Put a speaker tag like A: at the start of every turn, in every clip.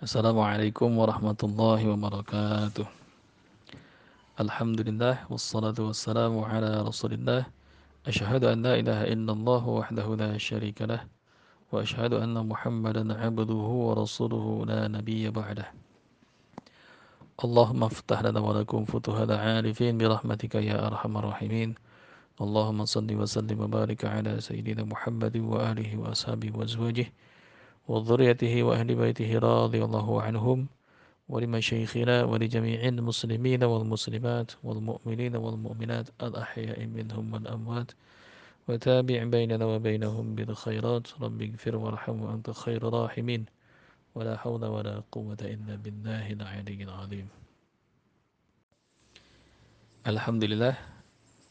A: Assalamualaikum warahmatullahi wabarakatuh. Alhamdulillah wassalatu wassalamu ala Rasulillah. Asyhadu an la ilaha illallah wahdahu la syarika lah wa asyhadu anna Muhammadan abduhu wa rasuluhu la nabiyya ba'dah. Allahumma ftah lana wa lakum futuhal arifin bi rahmatika ya arhamar rahimin. Allahumma salli wa sallim wa barik ala sayyidina وذريته وأهل بيته رضي الله عنهم ولمشايخنا ولجميع المسلمين والمسلمات والمؤمنين والمؤمنات الأحياء منهم والأموات وتابع بيننا وبينهم بالخيرات. رب اغفر وارحم وأنت خير راحمين ولا حول ولا قوة إلا بالله العلي العظيم. Alhamdulillah.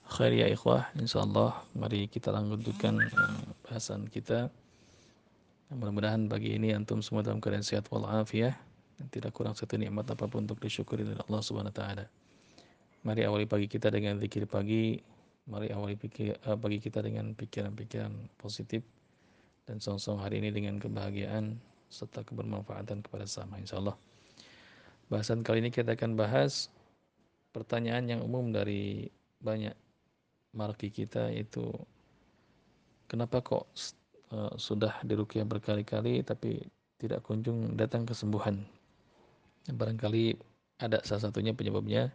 A: Khair ya ikhwah. Insyaallah mari kita lanjutkan bahasan kita. Mudah-mudahan pagi ini antum semua dalam keadaan sehat walafiat dan tidak kurang satu nikmat apa pun untuk disyukuri oleh Allah Subhanahu wa taala. Mari awali pagi kita dengan zikir pagi, mari awali pikir, uh, pagi kita dengan pikiran-pikiran positif dan song-song hari ini dengan kebahagiaan serta kebermanfaatan kepada sama insyaallah. Bahasan kali ini kita akan bahas pertanyaan yang umum dari banyak marki kita itu kenapa kok uh, sudah dirukyah berkali-kali tapi tidak kunjung datang kesembuhan. Barangkali ada salah satunya penyebabnya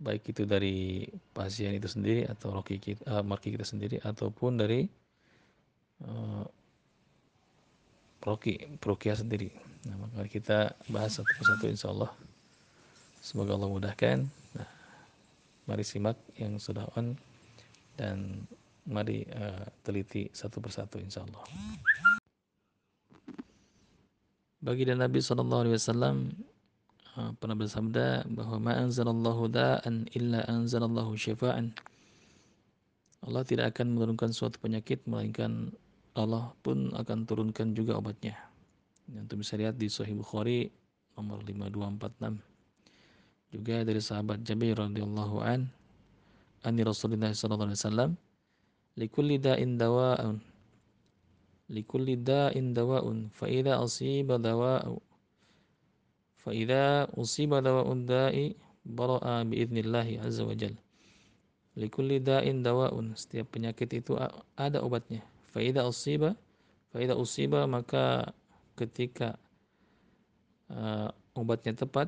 A: baik itu dari pasien itu sendiri atau roki kita, uh, marki kita sendiri ataupun dari uh, roki perukia sendiri. Nah, maka kita bahas satu persatu insya Allah. Semoga Allah mudahkan. Nah, mari simak yang sudah on dan Mari uh, teliti satu persatu insya Allah. Bagi dan Nabi Shallallahu Alaihi Wasallam uh, pernah bersabda bahwa ma anzalallahu da'an illa anzalallahu syifa'an. Allah tidak akan menurunkan suatu penyakit melainkan Allah pun akan turunkan juga obatnya. Yang bisa lihat di Sahih Bukhari nomor 5246. Juga dari sahabat Jabir radhiyallahu an, ani Rasulullah sallallahu alaihi wasallam likulli da'in dawa'un. Likulli da'in dawa'un. Fa idza usiba dawa'u. Fa idza usiba dawa'un da'i bara'a bi idznillah azza wa jalla. Likulli da'in dawa'un. Setiap penyakit itu ada obatnya. Fa idza usiba fa idza usiba maka ketika uh, obatnya tepat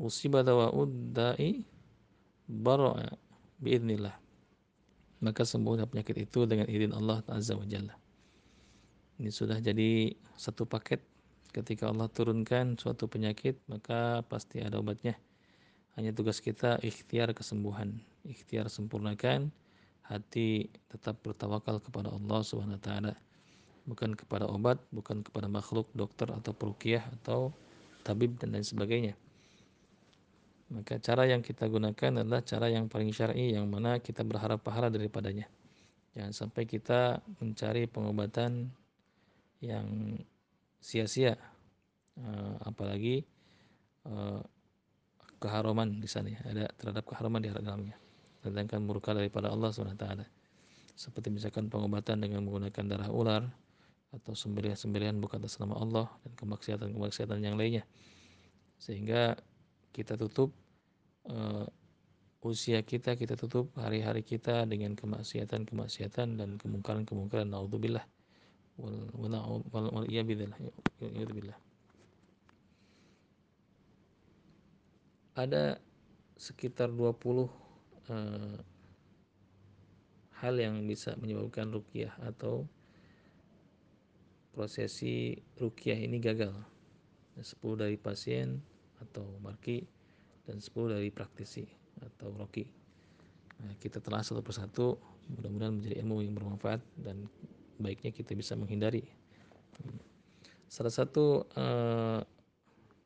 A: usiba dawa'ud da'i bara'a bi idznillah maka sembuhlah penyakit itu dengan izin Allah Azza wa Jalla. Ini sudah jadi satu paket ketika Allah turunkan suatu penyakit maka pasti ada obatnya. Hanya tugas kita ikhtiar kesembuhan, ikhtiar sempurnakan hati tetap bertawakal kepada Allah Subhanahu wa taala. Bukan kepada obat, bukan kepada makhluk, dokter atau perukiah atau tabib dan lain sebagainya. Maka cara yang kita gunakan adalah cara yang paling syar'i yang mana kita berharap pahala daripadanya. Jangan sampai kita mencari pengobatan yang sia-sia, uh, apalagi uh, keharuman di sana ya. ada terhadap keharuman di dalamnya. Sedangkan murka daripada Allah SWT. Seperti misalkan pengobatan dengan menggunakan darah ular atau sembelihan-sembelihan bukan atas nama Allah dan kemaksiatan-kemaksiatan yang lainnya. Sehingga kita tutup uh, usia kita kita tutup hari-hari kita dengan kemaksiatan-kemaksiatan dan kemungkaran-kemungkaran. Naudzubillah. Wal wal wal, wal iya billah ada sekitar 20 uh, eh, hal yang bisa menyebabkan rukyah atau prosesi rukyah ini gagal. 10 dari pasien atau marki dan 10 dari praktisi atau roki. Nah, kita telah satu persatu, mudah-mudahan menjadi ilmu yang bermanfaat dan baiknya kita bisa menghindari. Salah satu uh,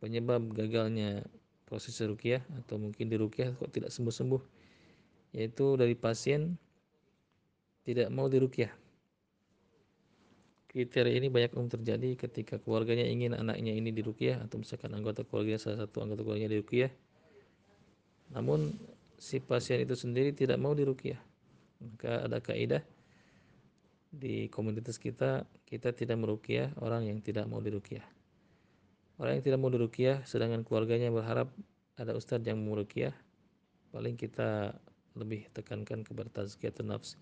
A: penyebab gagalnya proses rukyah atau mungkin di rukyah kok tidak sembuh-sembuh yaitu dari pasien tidak mau dirukyah. Kriteria ini banyak umum terjadi ketika keluarganya ingin anaknya ini dirukyah atau misalkan anggota keluarga salah satu anggota keluarganya dirukyah namun si pasien itu sendiri tidak mau dirukyah. Maka ada kaidah di komunitas kita, kita tidak merukyah orang yang tidak mau dirukyah. Orang yang tidak mau diruqyah sedangkan keluarganya berharap ada ustadz yang mau ruqyah, paling kita lebih tekankan kepada tazkiyatun nafs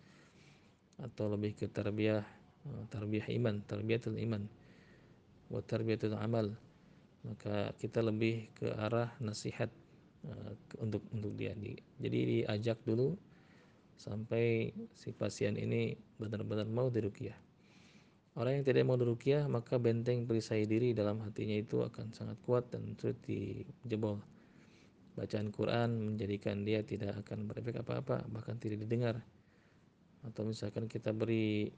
A: atau lebih ke tarbiyah eh, tarbiyah iman, tarbiyatul iman wa tarbiyatul amal. Maka kita lebih ke arah nasihat untuk untuk dia. Jadi diajak dulu sampai si pasien ini benar-benar mau diruqyah. Orang yang tidak mau diruqyah maka benteng perisai diri dalam hatinya itu akan sangat kuat dan sulit dijebol. Bacaan Quran menjadikan dia tidak akan berefek apa-apa, bahkan tidak didengar. Atau misalkan kita beri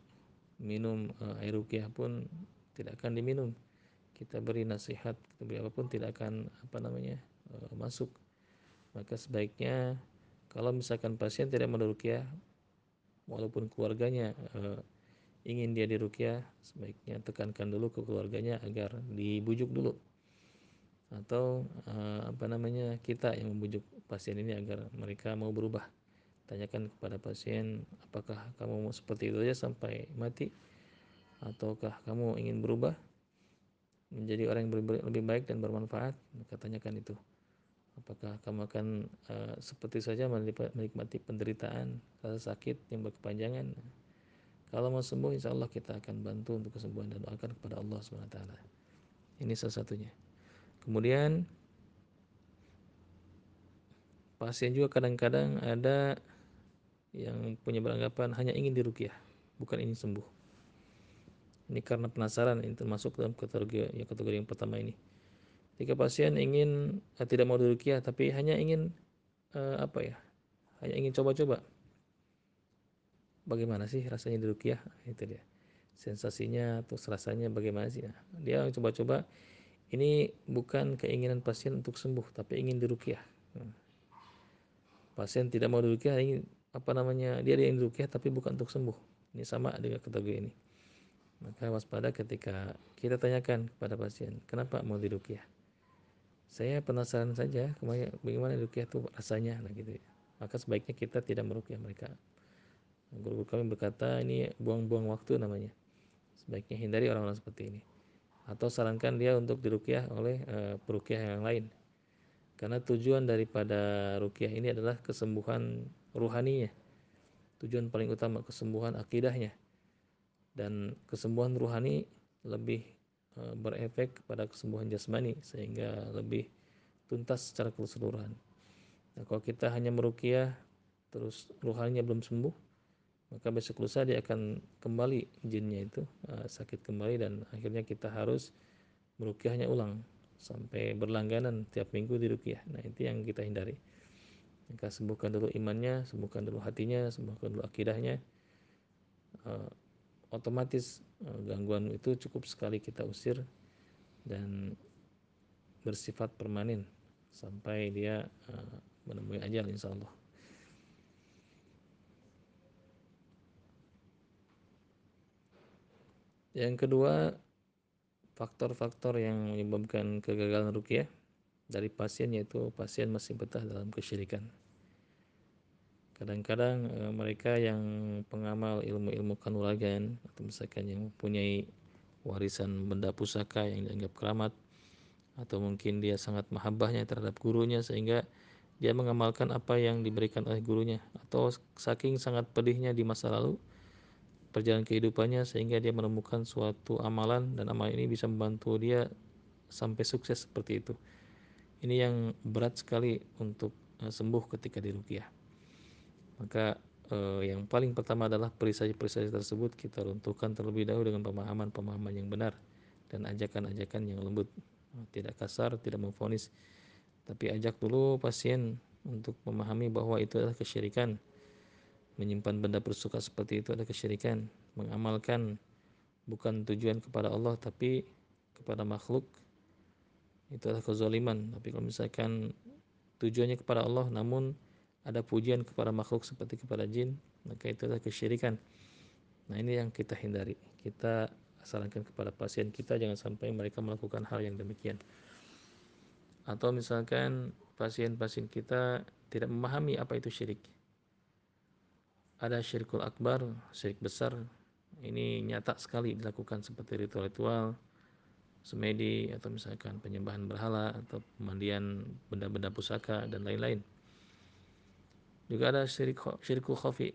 A: minum uh, air ruqyah pun tidak akan diminum. Kita beri nasihat, kita beri tidak akan apa namanya uh, masuk. Maka sebaiknya kalau misalkan pasien tidak mau diruqyah walaupun keluarganya uh, ingin dia dirukyah sebaiknya tekankan dulu ke keluarganya agar dibujuk dulu. Atau uh, apa namanya kita yang membujuk pasien ini agar mereka mau berubah. Tanyakan kepada pasien apakah kamu mau seperti itu saja sampai mati? Ataukah kamu ingin berubah? Menjadi orang yang lebih baik dan bermanfaat? Maka tanyakan itu apakah kamu akan uh, seperti saja menikmati penderitaan rasa sakit yang berkepanjangan kalau mau sembuh, insya Allah kita akan bantu untuk kesembuhan dan doakan kepada Allah SWT. Ini salah satunya. Kemudian pasien juga kadang-kadang ada yang punya beranggapan hanya ingin dirukyah, bukan ingin sembuh. Ini karena penasaran, ini termasuk dalam kategori yang kategori yang pertama ini. Jika pasien ingin eh, tidak mau dirukyah, tapi hanya ingin eh, apa ya, hanya ingin coba-coba, bagaimana sih rasanya di rukyah itu dia. Sensasinya atau rasanya bagaimana sih? Dia coba-coba ini bukan keinginan pasien untuk sembuh tapi ingin dirukyah nah, pasien tidak mau dirukyah ingin apa namanya dia ingin dirukyah tapi bukan untuk sembuh. Ini sama dengan kategori ini. Maka waspada ketika kita tanyakan kepada pasien kenapa mau dirukyah saya penasaran saja bagaimana dirukyah itu rasanya nah gitu ya. maka sebaiknya kita tidak merukyah mereka Guru kami berkata ini buang-buang waktu namanya. Sebaiknya hindari orang-orang seperti ini. Atau sarankan dia untuk dirukyah oleh uh, perukyah yang lain. Karena tujuan daripada rukyah ini adalah kesembuhan ruhaninya. Tujuan paling utama kesembuhan akidahnya. Dan kesembuhan ruhani lebih berefek pada kesembuhan jasmani sehingga lebih tuntas secara keseluruhan. Nah, kalau kita hanya merukyah terus ruhaninya belum sembuh, maka besok lusa dia akan kembali jinnya itu uh, sakit kembali dan akhirnya kita harus merukyahnya ulang sampai berlangganan tiap minggu dirukyah. Nah, itu yang kita hindari. Maka sembuhkan dulu imannya, sembuhkan dulu hatinya, sembuhkan dulu akidahnya. Uh, otomatis uh, gangguan itu cukup sekali kita usir dan bersifat permanen sampai dia uh, menemui ajal insya Allah. Yang kedua, faktor-faktor yang menyebabkan kegagalan rukyah dari pasien yaitu pasien masih betah dalam kesyirikan. Kadang-kadang e, mereka yang pengamal ilmu-ilmu kanuragan atau misalkan yang mempunyai warisan benda pusaka yang dianggap keramat atau mungkin dia sangat mahabbahnya terhadap gurunya sehingga dia mengamalkan apa yang diberikan oleh gurunya atau saking sangat pedihnya di masa lalu perjalanan kehidupannya sehingga dia menemukan suatu amalan dan amal ini bisa membantu dia sampai sukses seperti itu. Ini yang berat sekali untuk uh, sembuh ketika dirukyah. Maka uh, yang paling pertama adalah perisai-perisai tersebut kita runtuhkan terlebih dahulu dengan pemahaman-pemahaman yang benar dan ajakan-ajakan yang lembut, tidak kasar, tidak memfonis, tapi ajak dulu pasien untuk memahami bahwa itu adalah kesyirikan. Menyimpan benda bersuka seperti itu ada kesyirikan. Mengamalkan bukan tujuan kepada Allah tapi kepada makhluk itu adalah kezaliman. Tapi kalau misalkan tujuannya kepada Allah namun ada pujian kepada makhluk seperti kepada jin maka itu adalah kesyirikan nah ini yang kita hindari kita sarankan kepada pasien kita jangan sampai mereka melakukan hal yang demikian atau misalkan pasien-pasien kita tidak memahami apa itu syirik ada syirkul akbar, syirik besar. Ini nyata sekali dilakukan seperti ritual-ritual, semedi atau misalkan penyembahan berhala atau pemandian benda-benda pusaka dan lain-lain. Juga ada syirik syirikul khafi,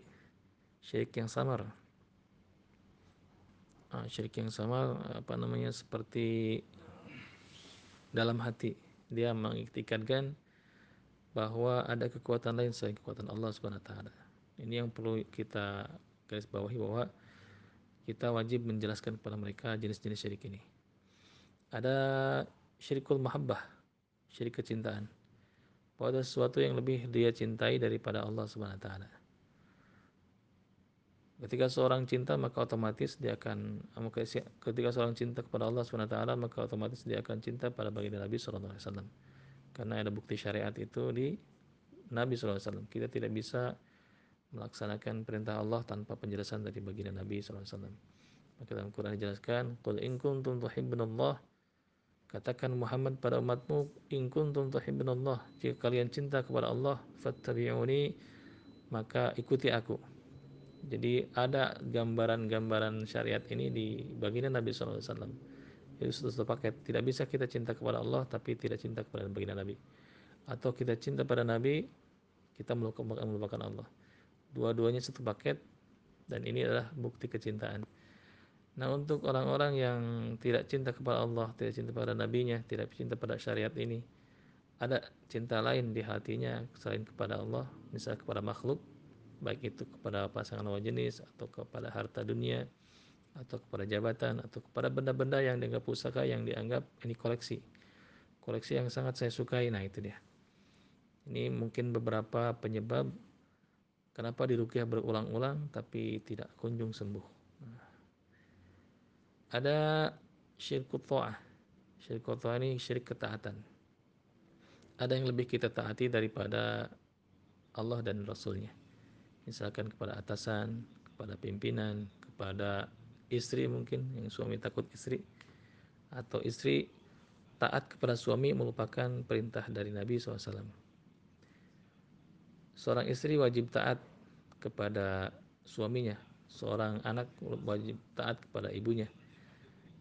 A: syirik yang samar. Nah, syirik yang samar apa namanya seperti dalam hati dia mengiktikadkan bahwa ada kekuatan lain selain kekuatan Allah Subhanahu wa taala. Ini yang perlu kita garis bawahi bahwa kita wajib menjelaskan kepada mereka jenis-jenis syirik ini. Ada syirikul mahabbah, syirik kecintaan. Bahwa ada sesuatu yang lebih dia cintai daripada Allah Subhanahu wa taala. Ketika seorang cinta maka otomatis dia akan ketika seorang cinta kepada Allah Subhanahu wa taala maka otomatis dia akan cinta pada baginda Nabi sallallahu alaihi wasallam. Karena ada bukti syariat itu di Nabi sallallahu alaihi wasallam. Kita tidak bisa melaksanakan perintah Allah tanpa penjelasan dari baginda Nabi SAW. Maka dalam Quran dijelaskan, "Qul in kuntum tuhibbunallah" Katakan Muhammad pada umatmu, "In kuntum tuhibbunallah" Jika kalian cinta kepada Allah, fattabi'uni, maka ikuti aku. Jadi ada gambaran-gambaran syariat ini di baginda Nabi SAW. Itu satu paket. Tidak bisa kita cinta kepada Allah tapi tidak cinta kepada baginda Nabi. Atau kita cinta pada Nabi, kita melupakan Allah. Dua-duanya satu paket dan ini adalah bukti kecintaan. Nah untuk orang-orang yang tidak cinta kepada Allah, tidak cinta pada nabinya, tidak cinta pada syariat ini, ada cinta lain di hatinya selain kepada Allah, misalnya kepada makhluk, baik itu kepada pasangan lawan jenis atau kepada harta dunia atau kepada jabatan atau kepada benda-benda yang dianggap pusaka yang dianggap ini koleksi. Koleksi yang sangat saya sukai, nah itu dia. Ini mungkin beberapa penyebab Kenapa dirukyah berulang-ulang tapi tidak kunjung sembuh? Ada syirik ta'ah. Syirik ta'ah ini syirik ketaatan. Ada yang lebih kita taati daripada Allah dan Rasulnya. Misalkan kepada atasan, kepada pimpinan, kepada istri mungkin yang suami takut istri atau istri taat kepada suami melupakan perintah dari Nabi SAW seorang istri wajib taat kepada suaminya, seorang anak wajib taat kepada ibunya.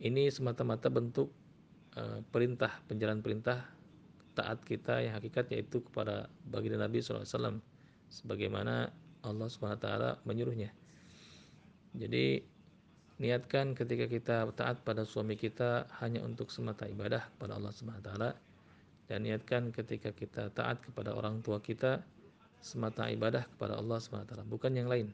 A: Ini semata-mata bentuk uh, perintah, penjalan perintah taat kita yang hakikat yaitu kepada baginda Nabi SAW sebagaimana Allah SWT menyuruhnya. Jadi niatkan ketika kita taat pada suami kita hanya untuk semata ibadah kepada Allah SWT dan niatkan ketika kita taat kepada orang tua kita semata ibadah kepada Allah SWT, bukan yang lain.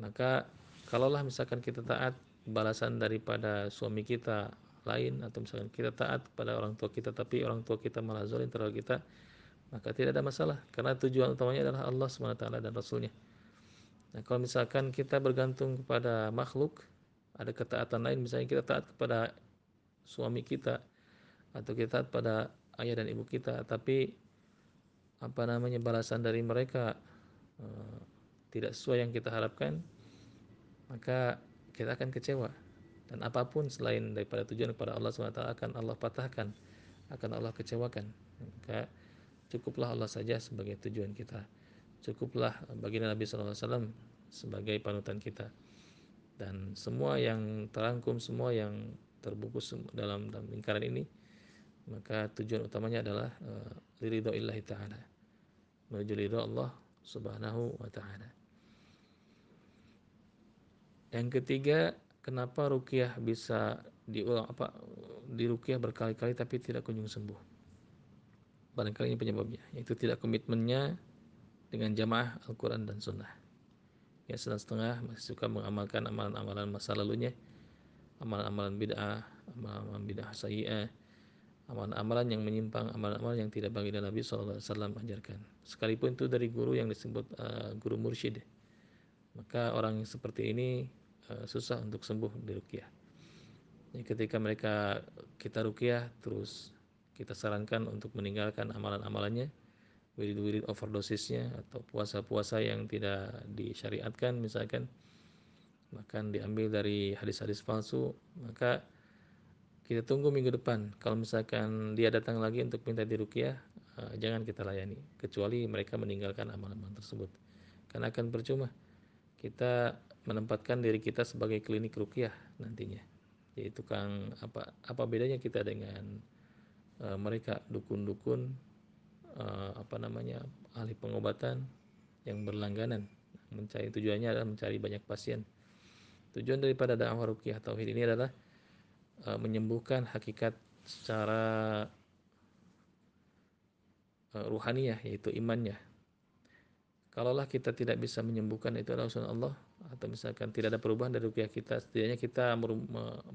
A: Maka kalaulah misalkan kita taat balasan daripada suami kita lain atau misalkan kita taat kepada orang tua kita tapi orang tua kita malah zalim terhadap kita maka tidak ada masalah. Karena tujuan utamanya adalah Allah SWT dan Rasulnya. Nah kalau misalkan kita bergantung kepada makhluk ada ketaatan lain misalnya kita taat kepada suami kita atau kita taat pada ayah dan ibu kita tapi apa namanya balasan dari mereka uh, tidak sesuai yang kita harapkan maka kita akan kecewa. Dan apa pun selain daripada tujuan kepada Allah SWT akan Allah patahkan akan Allah kecewakan. Maka cukuplah Allah saja sebagai tujuan kita. Cukuplah bagi Nabi SAW sebagai panutan kita. Dan semua yang terangkum semua yang terbungkus dalam, dalam lingkaran ini maka tujuan utamanya adalah uh, ridho illahi ta'ala. Menuju ridho Allah subhanahu wa ta'ala yang ketiga kenapa rukyah bisa diulang apa berkali-kali tapi tidak kunjung sembuh barangkali ini penyebabnya yaitu tidak komitmennya dengan jamaah Al-Quran dan Sunnah ya setengah-setengah masih suka mengamalkan amalan-amalan masa lalunya amalan-amalan bid'ah amalan-amalan bid'ah sayyi'ah amalan-amalan yang menyimpang, amalan-amalan yang tidak bagi Nabi SAW ajarkan. Sekalipun itu dari guru yang disebut uh, guru mursyid. Maka orang seperti ini susah untuk sembuh di rukyah. Jadi ketika mereka kita rukyah terus kita sarankan untuk meninggalkan amalan-amalannya, wirid-wirid overdosisnya atau puasa-puasa yang tidak disyariatkan misalkan, bahkan diambil dari hadis-hadis palsu, maka kita tunggu minggu depan. Kalau misalkan dia datang lagi untuk minta dirukyah, uh, jangan kita layani. Kecuali mereka meninggalkan amalan-amalan tersebut. Karena akan percuma. Kita menempatkan diri kita sebagai klinik rukyah nantinya. jadi tukang apa apa bedanya kita dengan uh, mereka? Dukun-dukun uh, apa namanya ahli pengobatan yang berlangganan. Mencari tujuannya adalah mencari banyak pasien. Tujuan daripada dakwah ruqyah tauhid ini adalah uh, menyembuhkan hakikat secara uh, ruhaniyah yaitu imannya kalaulah kita tidak bisa menyembuhkan itu adalah urusan Allah atau misalkan tidak ada perubahan dari ruqyah kita setidaknya kita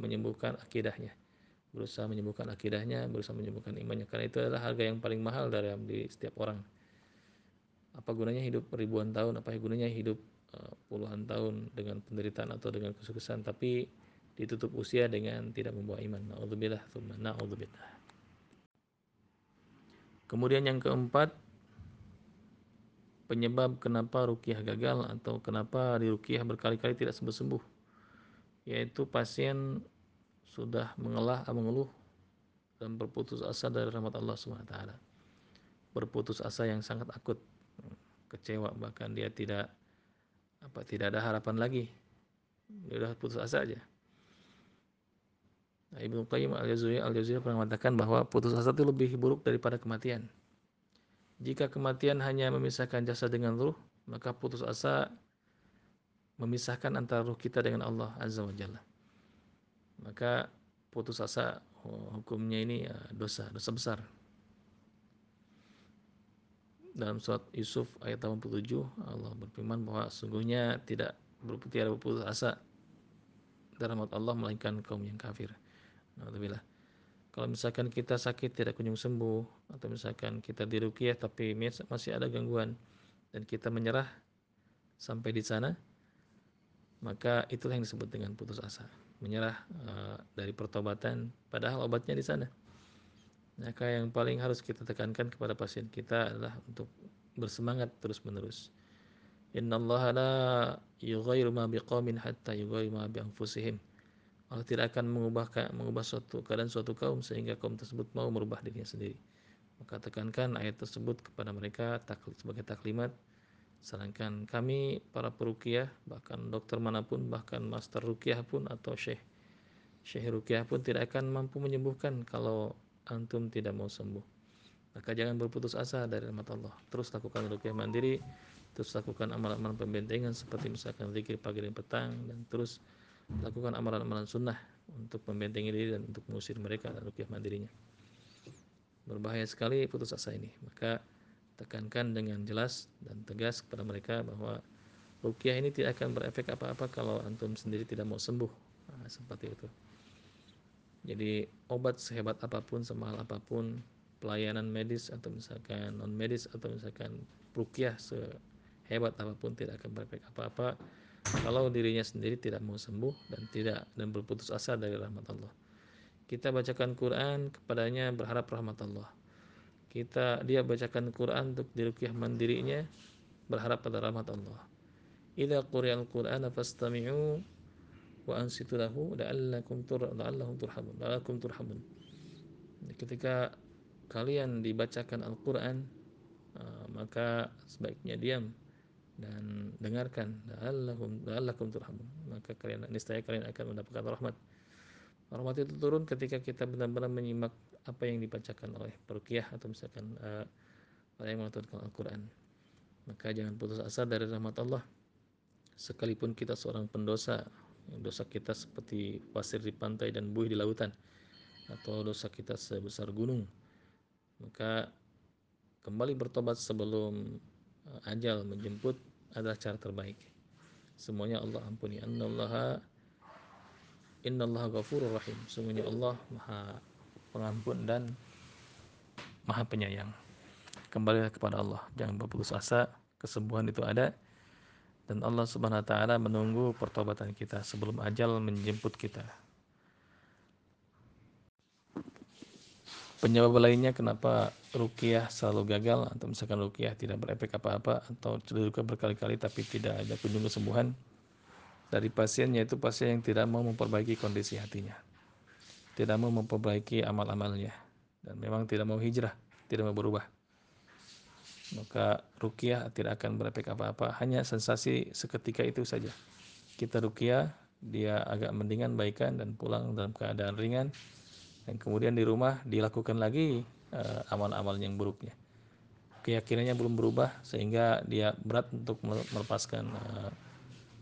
A: menyembuhkan akidahnya berusaha menyembuhkan akidahnya, berusaha menyembuhkan imannya. Karena itu adalah harga yang paling mahal dari di setiap orang. Apa gunanya hidup ribuan tahun? Apa gunanya hidup uh, puluhan tahun dengan penderitaan atau dengan kesuksesan? Tapi ditutup usia dengan tidak membawa iman. Na'udzubillah, na'udzubillah. Kemudian yang keempat, penyebab kenapa rukiah gagal atau kenapa di rukiah berkali-kali tidak sembuh-sembuh. Yaitu pasien sudah mengelah mengeluh dan berputus asa dari rahmat Allah taala. Berputus asa yang sangat akut, kecewa bahkan dia tidak apa tidak ada harapan lagi. Dia sudah putus asa aja. Nah, Ibnu Qayyim al-Jauziyah al-Jauziyah pernah mengatakan bahwa putus asa itu lebih buruk daripada kematian. Jika kematian hanya memisahkan jasad dengan ruh, maka putus asa memisahkan antara ruh kita dengan Allah Azza wa Jalla maka putus asa oh, hukumnya ini ya, dosa, dosa besar. Dalam surat Yusuf ayat 87 Allah berfirman bahwa sungguhnya tidak berputar berputus asa dalam Allah melainkan kaum yang kafir. Alhamdulillah. Kalau misalkan kita sakit tidak kunjung sembuh atau misalkan kita diruqyah tapi masih ada gangguan dan kita menyerah sampai di sana maka itulah yang disebut dengan putus asa menyerah uh, dari pertobatan padahal obatnya di sana. Maka yang paling harus kita tekankan kepada pasien kita adalah untuk bersemangat terus-menerus. Innallaha la yughayyiru ma biqaumin hatta yughayyiru ma bi anfusihim. Allah tidak akan mengubah mengubah suatu keadaan suatu kaum sehingga kaum tersebut mau merubah dirinya sendiri. Maka tekankan ayat tersebut kepada mereka sebagai taklimat Sedangkan kami para perukiah, bahkan dokter mana pun, bahkan master rukiah pun atau syekh syekh rukiah pun tidak akan mampu menyembuhkan kalau antum tidak mau sembuh. Maka jangan berputus asa dari rahmat Allah. Terus lakukan rukiah mandiri, terus lakukan amalan-amalan pembentengan seperti misalkan zikir pagi dan petang dan terus lakukan amalan-amalan sunnah untuk membentengi diri dan untuk mengusir mereka dan rukiah mandirinya. Berbahaya sekali putus asa ini. Maka tekankan dengan jelas dan tegas kepada mereka bahwa rukyah ini tidak akan berefek apa-apa kalau antum sendiri tidak mau sembuh nah, seperti itu jadi obat sehebat apa pun semahal apa pun pelayanan medis atau misalkan non medis atau misalkan rukyah sehebat apa pun tidak akan berefek apa-apa kalau dirinya sendiri tidak mau sembuh dan tidak dan berputus asa dari rahmat Allah kita bacakan Quran kepadanya berharap rahmat Allah kita dia bacakan Quran untuk diruqyah mandirinya berharap pada rahmat Allah. Idza quri'al Qur'ana fastami'u wa ansitu lahu la'allakum turhamun. Ketika kalian dibacakan Al-Qur'an uh, maka sebaiknya diam dan dengarkan la'allakum la'allakum turhamun. Maka kalian niscaya kalian akan mendapatkan rahmat. Rahmat itu turun ketika kita benar-benar menyimak apa yang dibacakan oleh perukiah atau misalkan uh, orang yang mengaturkan Al-Quran maka jangan putus asa dari rahmat Allah sekalipun kita seorang pendosa dosa kita seperti pasir di pantai dan buih di lautan atau dosa kita sebesar gunung maka kembali bertobat sebelum ajal menjemput adalah cara terbaik. Semuanya Allah ampuni. Innallaha innallaha ghafurur rahim. Semuanya Allah maha pengampun dan maha penyayang. Kembalilah kepada Allah, jangan berputus asa, kesembuhan itu ada. Dan Allah Subhanahu wa taala menunggu pertobatan kita sebelum ajal menjemput kita. Penyebab lainnya kenapa rukiah selalu gagal atau misalkan rukiah tidak berefek apa-apa atau cedera berkali-kali tapi tidak ada kunjung kesembuhan dari pasien yaitu pasien yang tidak mau memperbaiki kondisi hatinya tidak mau memperbaiki amal-amalnya dan memang tidak mau hijrah, tidak mau berubah. Maka rukiah tidak akan berefek apa-apa, hanya sensasi seketika itu saja. Kita rukiah dia agak mendingan baikan dan pulang dalam keadaan ringan dan kemudian di rumah dilakukan lagi uh, amal-amal yang buruknya. Keyakinannya belum berubah sehingga dia berat untuk melepaskan uh,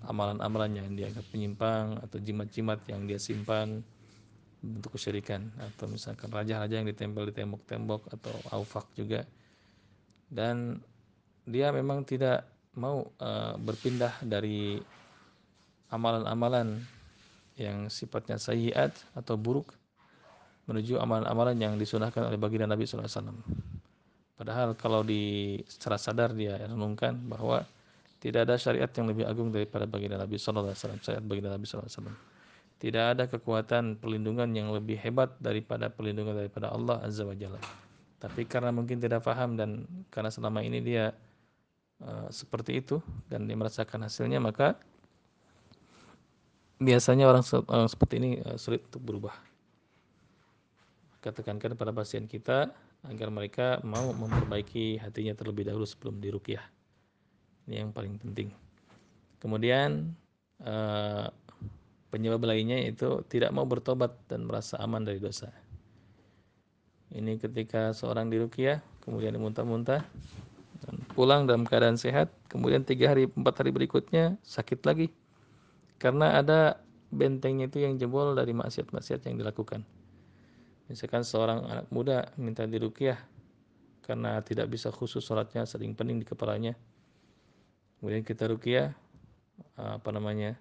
A: amalan-amalan yang dianggap penyimpang atau jimat-jimat yang dia simpan untuk kesyirikan. Atau misalkan raja-raja yang ditempel di tembok-tembok atau aufak juga. Dan dia memang tidak mau uh, berpindah dari amalan-amalan yang sifatnya sayyiat atau buruk menuju amalan-amalan yang disunahkan oleh baginda Nabi SAW. Padahal kalau di secara sadar dia renungkan bahwa tidak ada syariat yang lebih agung daripada baginda Nabi SAW, syariat baginda Nabi SAW. Tidak ada kekuatan perlindungan yang lebih hebat daripada perlindungan daripada Allah Azza wa Jalla. Tapi karena mungkin tidak paham dan karena selama ini dia uh, seperti itu dan dia merasakan hasilnya maka biasanya orang, orang seperti ini uh, sulit untuk berubah. Katakankan pada pasien kita agar mereka mau memperbaiki hatinya terlebih dahulu sebelum dirukyah. Ini yang paling penting. Kemudian uh, penyebab lainnya yaitu tidak mau bertobat dan merasa aman dari dosa. Ini ketika seorang dirukyah, kemudian muntah-muntah, pulang dalam keadaan sehat, kemudian tiga hari, empat hari berikutnya sakit lagi, karena ada bentengnya itu yang jebol dari maksiat-maksiat yang dilakukan. Misalkan seorang anak muda minta dirukyah karena tidak bisa khusus sholatnya sering pening di kepalanya. Kemudian kita rukyah apa namanya?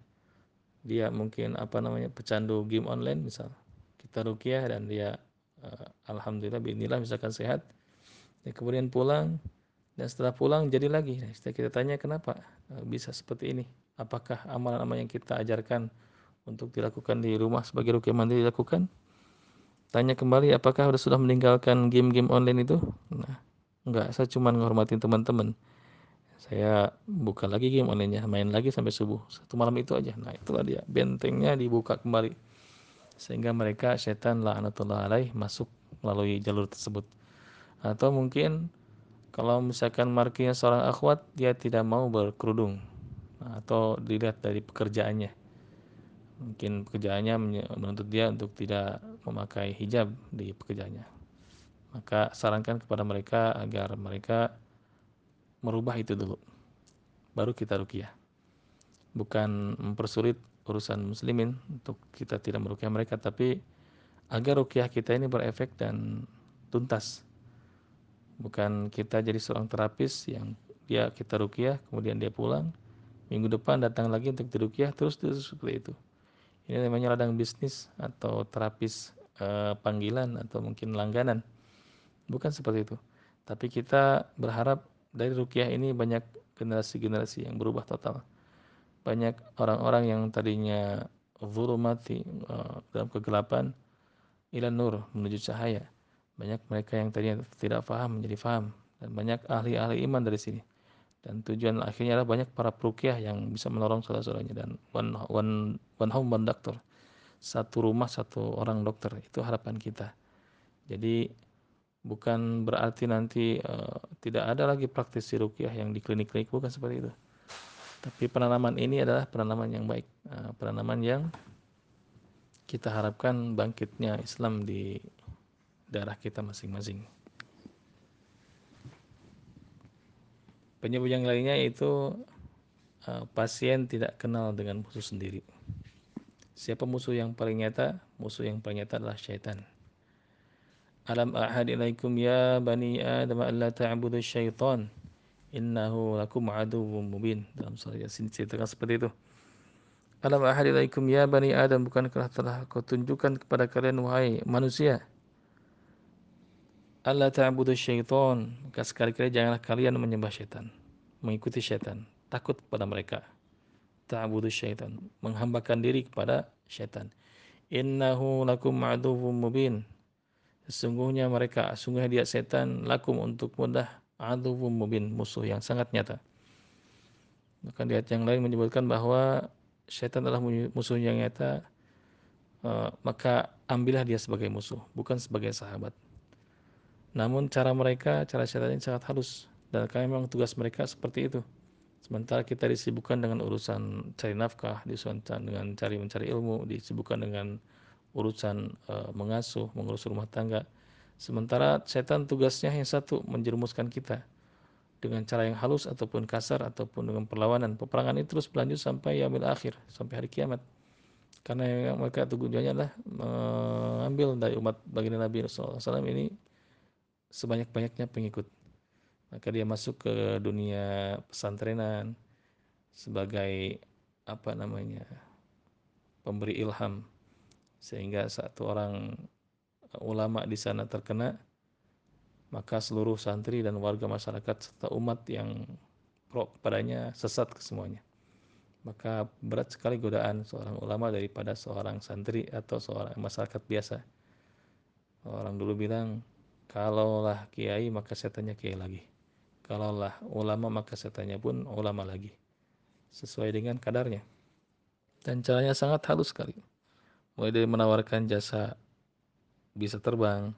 A: Dia mungkin apa namanya? pecandu game online misal. Kita rukyah dan dia uh, alhamdulillah bismillah misalkan sehat. Dan kemudian pulang dan setelah pulang jadi lagi. Nah, kita tanya kenapa uh, bisa seperti ini? Apakah amalan-amalan yang kita ajarkan untuk dilakukan di rumah sebagai rukyah mandiri dilakukan? Tanya kembali apakah sudah sudah meninggalkan game-game online itu? Nah, enggak, saya cuma menghormatin teman-teman. Saya buka lagi game online-nya, main lagi sampai subuh. Satu malam itu aja. Nah, itulah dia. Bentengnya dibuka kembali. Sehingga mereka setan la'anatullah alaih masuk melalui jalur tersebut. Atau mungkin kalau misalkan markinya seorang akhwat, dia tidak mau berkerudung. Atau dilihat dari pekerjaannya mungkin pekerjaannya menuntut dia untuk tidak memakai hijab di pekerjaannya. Maka sarankan kepada mereka agar mereka merubah itu dulu. Baru kita rukiah. Bukan mempersulit urusan muslimin untuk kita tidak merukiah mereka tapi agar rukiah kita ini berefek dan tuntas. Bukan kita jadi seorang terapis yang dia kita rukiah kemudian dia pulang minggu depan datang lagi untuk dirukiah terus terus seperti itu ini namanya ladang bisnis atau terapis eh, panggilan atau mungkin langganan. Bukan seperti itu. Tapi kita berharap dari rukiah ini banyak generasi-generasi yang berubah total. Banyak orang-orang yang tadinya zulumati uh, dalam kegelapan ila nur menuju cahaya. Banyak mereka yang tadinya tidak paham menjadi paham dan banyak ahli-ahli iman dari sini dan tujuan akhirnya adalah banyak para perukiah yang bisa menolong saudara-saudaranya. Dan one, one, one home one doctor satu rumah satu orang dokter. Itu harapan kita. Jadi bukan berarti nanti uh, tidak ada lagi praktisi rukiah yang di klinik-klinik. Bukan seperti itu. Tapi penanaman ini adalah penanaman yang baik. Uh, penanaman yang kita harapkan bangkitnya Islam di daerah kita masing-masing Penyebab yang lainnya itu uh, pasien tidak kenal dengan musuh sendiri. Siapa musuh yang paling nyata? Musuh yang paling nyata adalah syaitan. Alam ahad ya bani Adam alla ta'budu syaitan innahu lakum aduwwum mubin. Dalam surah Yasin ceritakan seperti itu. Alam ahad ilaikum ya bani Adam bukankah telah kau tunjukkan kepada kalian wahai manusia Allah ta'budu syaitan. Maka sekali-kali janganlah kalian menyembah syaitan mengikuti syaitan. Takut kepada mereka. Ta'budu syaitan. Menghambakan diri kepada syaitan. Innahu lakum aduwwum mubin. Sesungguhnya mereka sungguhnya dia setan lakum untuk mudah aduwwum mubin musuh yang sangat nyata. Bahkan di ayat yang lain menyebutkan bahwa syaitan adalah musuh yang nyata uh, maka ambillah dia sebagai musuh bukan sebagai sahabat namun cara mereka, cara syaitan ini sangat halus dan kami memang tugas mereka seperti itu. Sementara kita disibukkan dengan urusan cari nafkah, disibukkan dengan cari mencari ilmu, disibukkan dengan urusan uh, mengasuh, mengurus rumah tangga. Sementara setan tugasnya yang satu menjerumuskan kita dengan cara yang halus ataupun kasar ataupun dengan perlawanan. Peperangan itu terus berlanjut sampai yaumil akhir, sampai hari kiamat. Karena yang mereka tujuannya adalah mengambil dari umat baginda Nabi SAW ini sebanyak-banyaknya pengikut. Maka dia masuk ke dunia pesantrenan sebagai apa namanya pemberi ilham. Sehingga satu orang ulama di sana terkena maka seluruh santri dan warga masyarakat serta umat yang pro kepadanya sesat ke semuanya. Maka berat sekali godaan seorang ulama daripada seorang santri atau seorang masyarakat biasa. Orang dulu bilang kalaulah kiai maka setannya kiai lagi. Kalaulah ulama maka setannya pun ulama lagi. Sesuai dengan kadarnya. Dan caranya sangat halus sekali. Mulai dari menawarkan jasa bisa terbang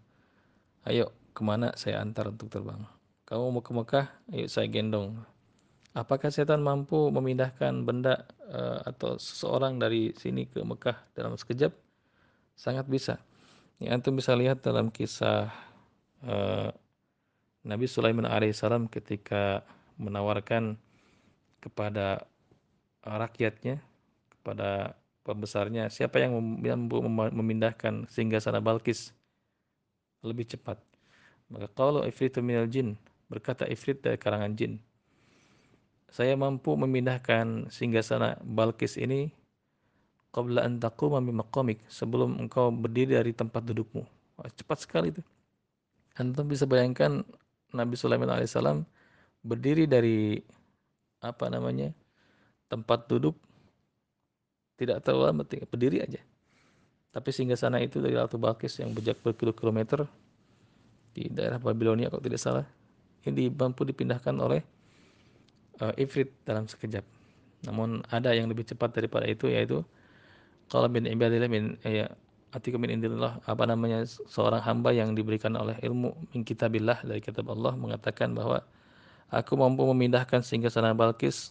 A: ayo ke mana saya antar untuk terbang? Kamu mau ke Mekah? Ayo saya gendong. Apakah setan mampu memindahkan benda uh, atau seseorang dari sini ke Mekah dalam sekejap? Sangat bisa. Ya antum bisa lihat dalam kisah uh, Nabi Sulaiman alaihissalam ketika menawarkan kepada rakyatnya, kepada pembesarnya, siapa yang memindahkan sehingga sana Balkis lebih cepat. Maka kalau Ifritu minal jin, berkata Ifrit dari karangan jin, saya mampu memindahkan sehingga sana Balkis ini qabla an taquma sebelum engkau berdiri dari tempat dudukmu. cepat sekali itu. Antum bisa bayangkan Nabi Sulaiman alaihissalam berdiri dari apa namanya tempat duduk tidak terlalu lama berdiri aja. Tapi sehingga sana itu dari Ratu Balkis yang berjarak berkilo-kilometer di daerah Babilonia kalau tidak salah ini mampu dipindahkan oleh uh, Ifrit dalam sekejap. Namun ada yang lebih cepat daripada itu yaitu kalau bin ibadillah min ya atiku min indillah apa namanya seorang hamba yang diberikan oleh ilmu min kitabillah dari kitab Allah mengatakan bahwa aku mampu memindahkan sehingga sana Balkis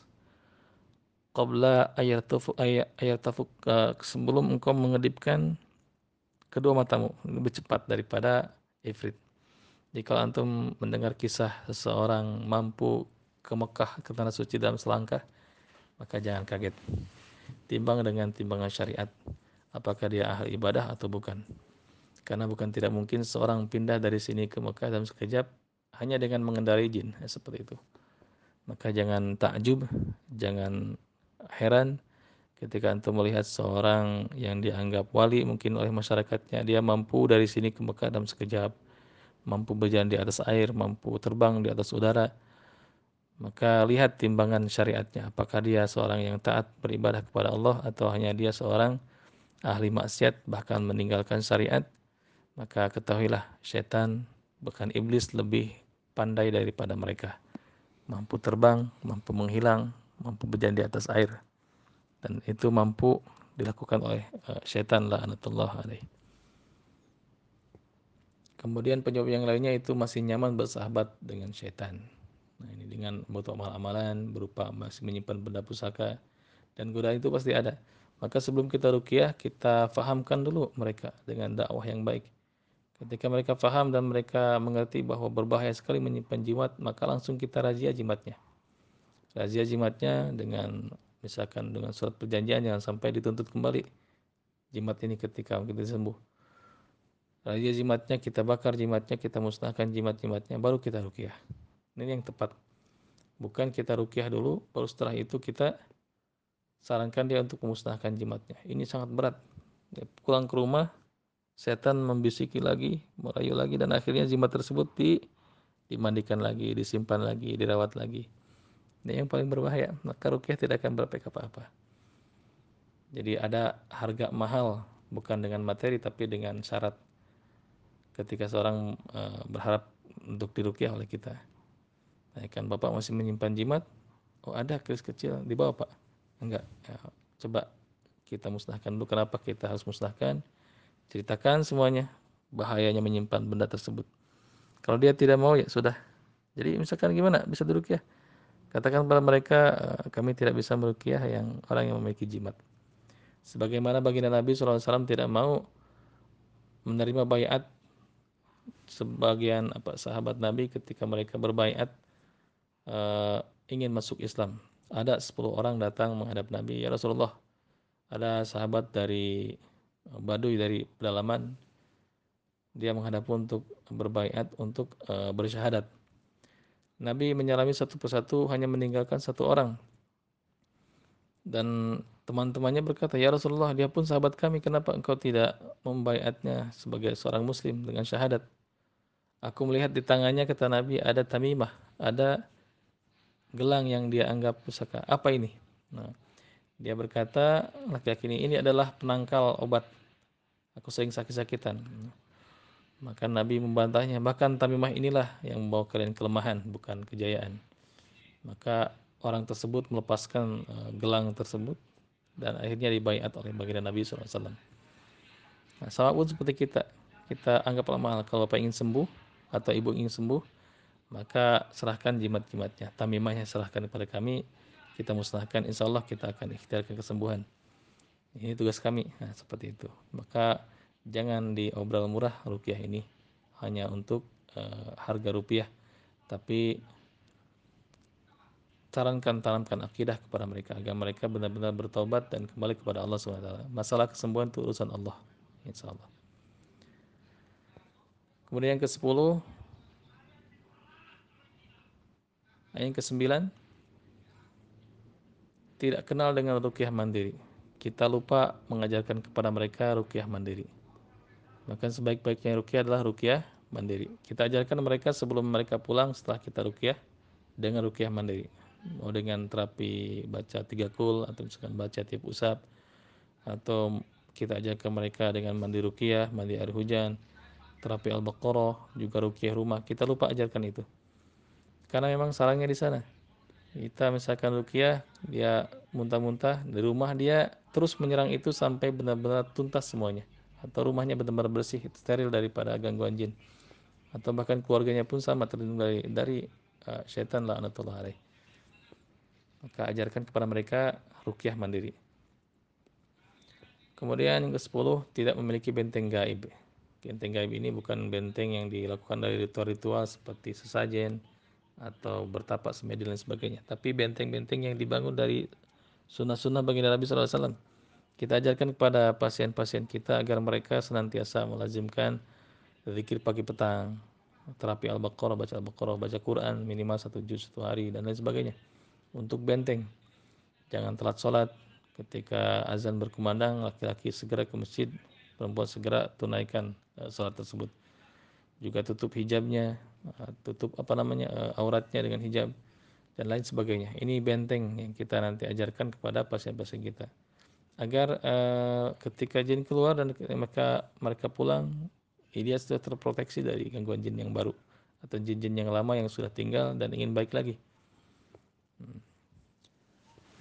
A: qabla ayatufuk ayatufuk uh, sebelum engkau mengedipkan kedua matamu lebih cepat daripada Ifrit. Kalau antum mendengar kisah seseorang mampu ke Mekah ke tanah suci dalam selangkah, maka jangan kaget. Timbang dengan timbangan syariat apakah dia ahli ibadah atau bukan. Karena bukan tidak mungkin seorang pindah dari sini ke Mekah dalam sekejap hanya dengan mengendarai jin, ya, seperti itu. Maka jangan takjub, jangan heran ketika antum melihat seorang yang dianggap wali mungkin oleh masyarakatnya, dia mampu dari sini ke Mekah dalam sekejap, mampu berjalan di atas air, mampu terbang di atas udara, maka lihat timbangan syariatnya apakah dia seorang yang taat beribadah kepada Allah atau hanya dia seorang ahli maksiat bahkan meninggalkan syariat, maka ketahuilah setan bahkan iblis lebih pandai daripada mereka. Mampu terbang, mampu menghilang, mampu berjalan di atas air. Dan itu mampu dilakukan oleh uh, setan la'anatullah alaih. Kemudian penyebab yang lainnya itu masih nyaman bersahabat dengan setan. Nah, ini dengan membuat amal-amalan berupa masih menyimpan benda pusaka dan godaan itu pasti ada. Maka sebelum kita rukyah, kita fahamkan dulu mereka dengan dakwah yang baik. Ketika mereka faham dan mereka mengerti bahwa berbahaya sekali menyimpan jimat, maka langsung kita razia jimatnya. Razia jimatnya dengan misalkan dengan surat perjanjian yang sampai dituntut kembali jimat ini ketika kita sembuh. Razia jimatnya, kita bakar jimatnya, kita musnahkan jimat-jimatnya, baru kita rukyah. Ini yang tepat. Bukan kita rukyah dulu, baru setelah itu kita sarankan dia untuk memusnahkan jimatnya. Ini sangat berat. Pulang ke rumah, setan membisiki lagi, merayu lagi, dan akhirnya jimat tersebut di, dimandikan lagi, disimpan lagi, dirawat lagi. Ini yang paling berbahaya. Maka rukyah tidak akan berefek apa-apa. Jadi ada harga mahal, bukan dengan materi, tapi dengan syarat. Ketika seorang uh, berharap untuk dirukyah oleh kita. Nah, kan Bapak masih menyimpan jimat? Oh ada keris kecil, dibawa Pak enggak. Ya, coba kita musnahkan dulu kenapa kita harus musnahkan. Ceritakan semuanya. Bahayanya menyimpan benda tersebut. Kalau dia tidak mau ya sudah. Jadi misalkan gimana? Bisa duduk ya? Katakan kepada mereka, eh, kami tidak bisa meruqyah yang orang yang memiliki jimat. Sebagaimana baginda Nabi SAW tidak mau menerima bayat sebagian apa sahabat Nabi ketika mereka berbaiat uh, ingin masuk Islam. Ada 10 orang datang menghadap Nabi, "Ya Rasulullah, ada sahabat dari Baduy dari pedalaman dia menghadap untuk berbaiat untuk uh, bersyahadat. Nabi menyalami satu persatu hanya meninggalkan satu orang. Dan teman-temannya berkata, "Ya Rasulullah, dia pun sahabat kami, kenapa engkau tidak membaiatnya sebagai seorang muslim dengan syahadat?" Aku melihat di tangannya kata Nabi ada tamimah, ada gelang yang dia anggap pusaka. Apa ini? Nah, dia berkata, laki-laki ini ini adalah penangkal obat. Aku sering sakit-sakitan. Maka Nabi membantahnya, bahkan tamimah inilah yang membawa kalian kelemahan, bukan kejayaan. Maka orang tersebut melepaskan uh, gelang tersebut dan akhirnya dibaiat oleh baginda Nabi SAW. Nah, sama pun seperti kita, kita anggap lama kalau ingin sembuh, atau ibu ingin sembuh, maka serahkan jimat-jimatnya. Tamimahnya serahkan kepada kami, kita musnahkan, insya Allah kita akan ikhtiarkan kesembuhan. Ini tugas kami, nah, seperti itu. Maka jangan diobrol murah rupiah ini hanya untuk uh, harga rupiah, tapi sarankan tanamkan akidah kepada mereka agar mereka benar-benar bertobat dan kembali kepada Allah SWT. Masalah kesembuhan itu urusan Allah, insya Allah. Kemudian yang ke-10 Yang ke-9 tidak kenal dengan rukyah mandiri. Kita lupa mengajarkan kepada mereka rukyah mandiri. Maka sebaik-baiknya rukyah adalah rukyah mandiri. Kita ajarkan mereka sebelum mereka pulang setelah kita rukyah dengan rukyah mandiri. Mau dengan terapi baca tiga kul atau misalkan baca tiap usap atau kita ajarkan mereka dengan mandi rukyah, mandi air hujan, terapi Al-Baqarah, juga rukyah rumah. Kita lupa ajarkan itu. Karena memang salahnya di sana. Kita misalkan rukyah, dia muntah-muntah, di rumah dia terus menyerang itu sampai benar-benar tuntas semuanya. Atau rumahnya benar-benar bersih, steril daripada gangguan jin. Atau bahkan keluarganya pun sama terlindung dari dari uh, syaitan la'natullah alaih. Maka ajarkan kepada mereka rukyah mandiri. Kemudian yang ke-10 tidak memiliki benteng gaib. Benteng gaib ini bukan benteng yang dilakukan dari ritual-ritual seperti sesajen atau bertapak semedi dan sebagainya. Tapi benteng-benteng yang dibangun dari sunnah-sunnah baginda Nabi SAW. Kita ajarkan kepada pasien-pasien kita agar mereka senantiasa melazimkan zikir pagi petang, terapi Al-Baqarah, baca Al-Baqarah, baca Quran minimal satu juz satu hari dan lain sebagainya. Untuk benteng, jangan telat sholat. Ketika azan berkumandang, laki-laki segera ke masjid, perempuan segera tunaikan uh, sholat tersebut juga tutup hijabnya tutup apa namanya uh, auratnya dengan hijab dan lain sebagainya ini benteng yang kita nanti ajarkan kepada pasien-pasien kita agar uh, ketika jin keluar dan mereka mereka pulang dia sudah terproteksi dari gangguan jin yang baru atau jin-jin yang lama yang sudah tinggal dan ingin baik lagi hmm.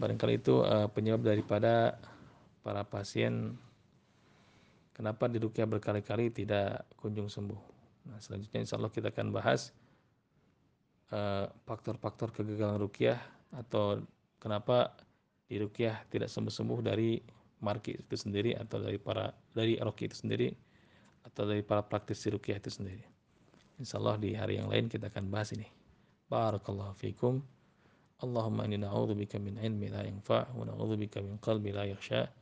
A: barangkali itu uh, penyebab daripada para pasien Kenapa di rukyah berkali-kali tidak kunjung sembuh? Nah, selanjutnya insya Allah kita akan bahas eh, faktor-faktor uh, kegagalan rukyah atau kenapa di rukyah tidak sembuh-sembuh dari marki itu sendiri atau dari para dari roki itu sendiri atau dari para praktisi rukyah itu sendiri. Insya Allah di hari yang lain kita akan bahas ini. Barakallahu fiikum. Allahumma na'udzubika min ilmi la yanfa' wa na'udzubika min qalbi la yakhsha'.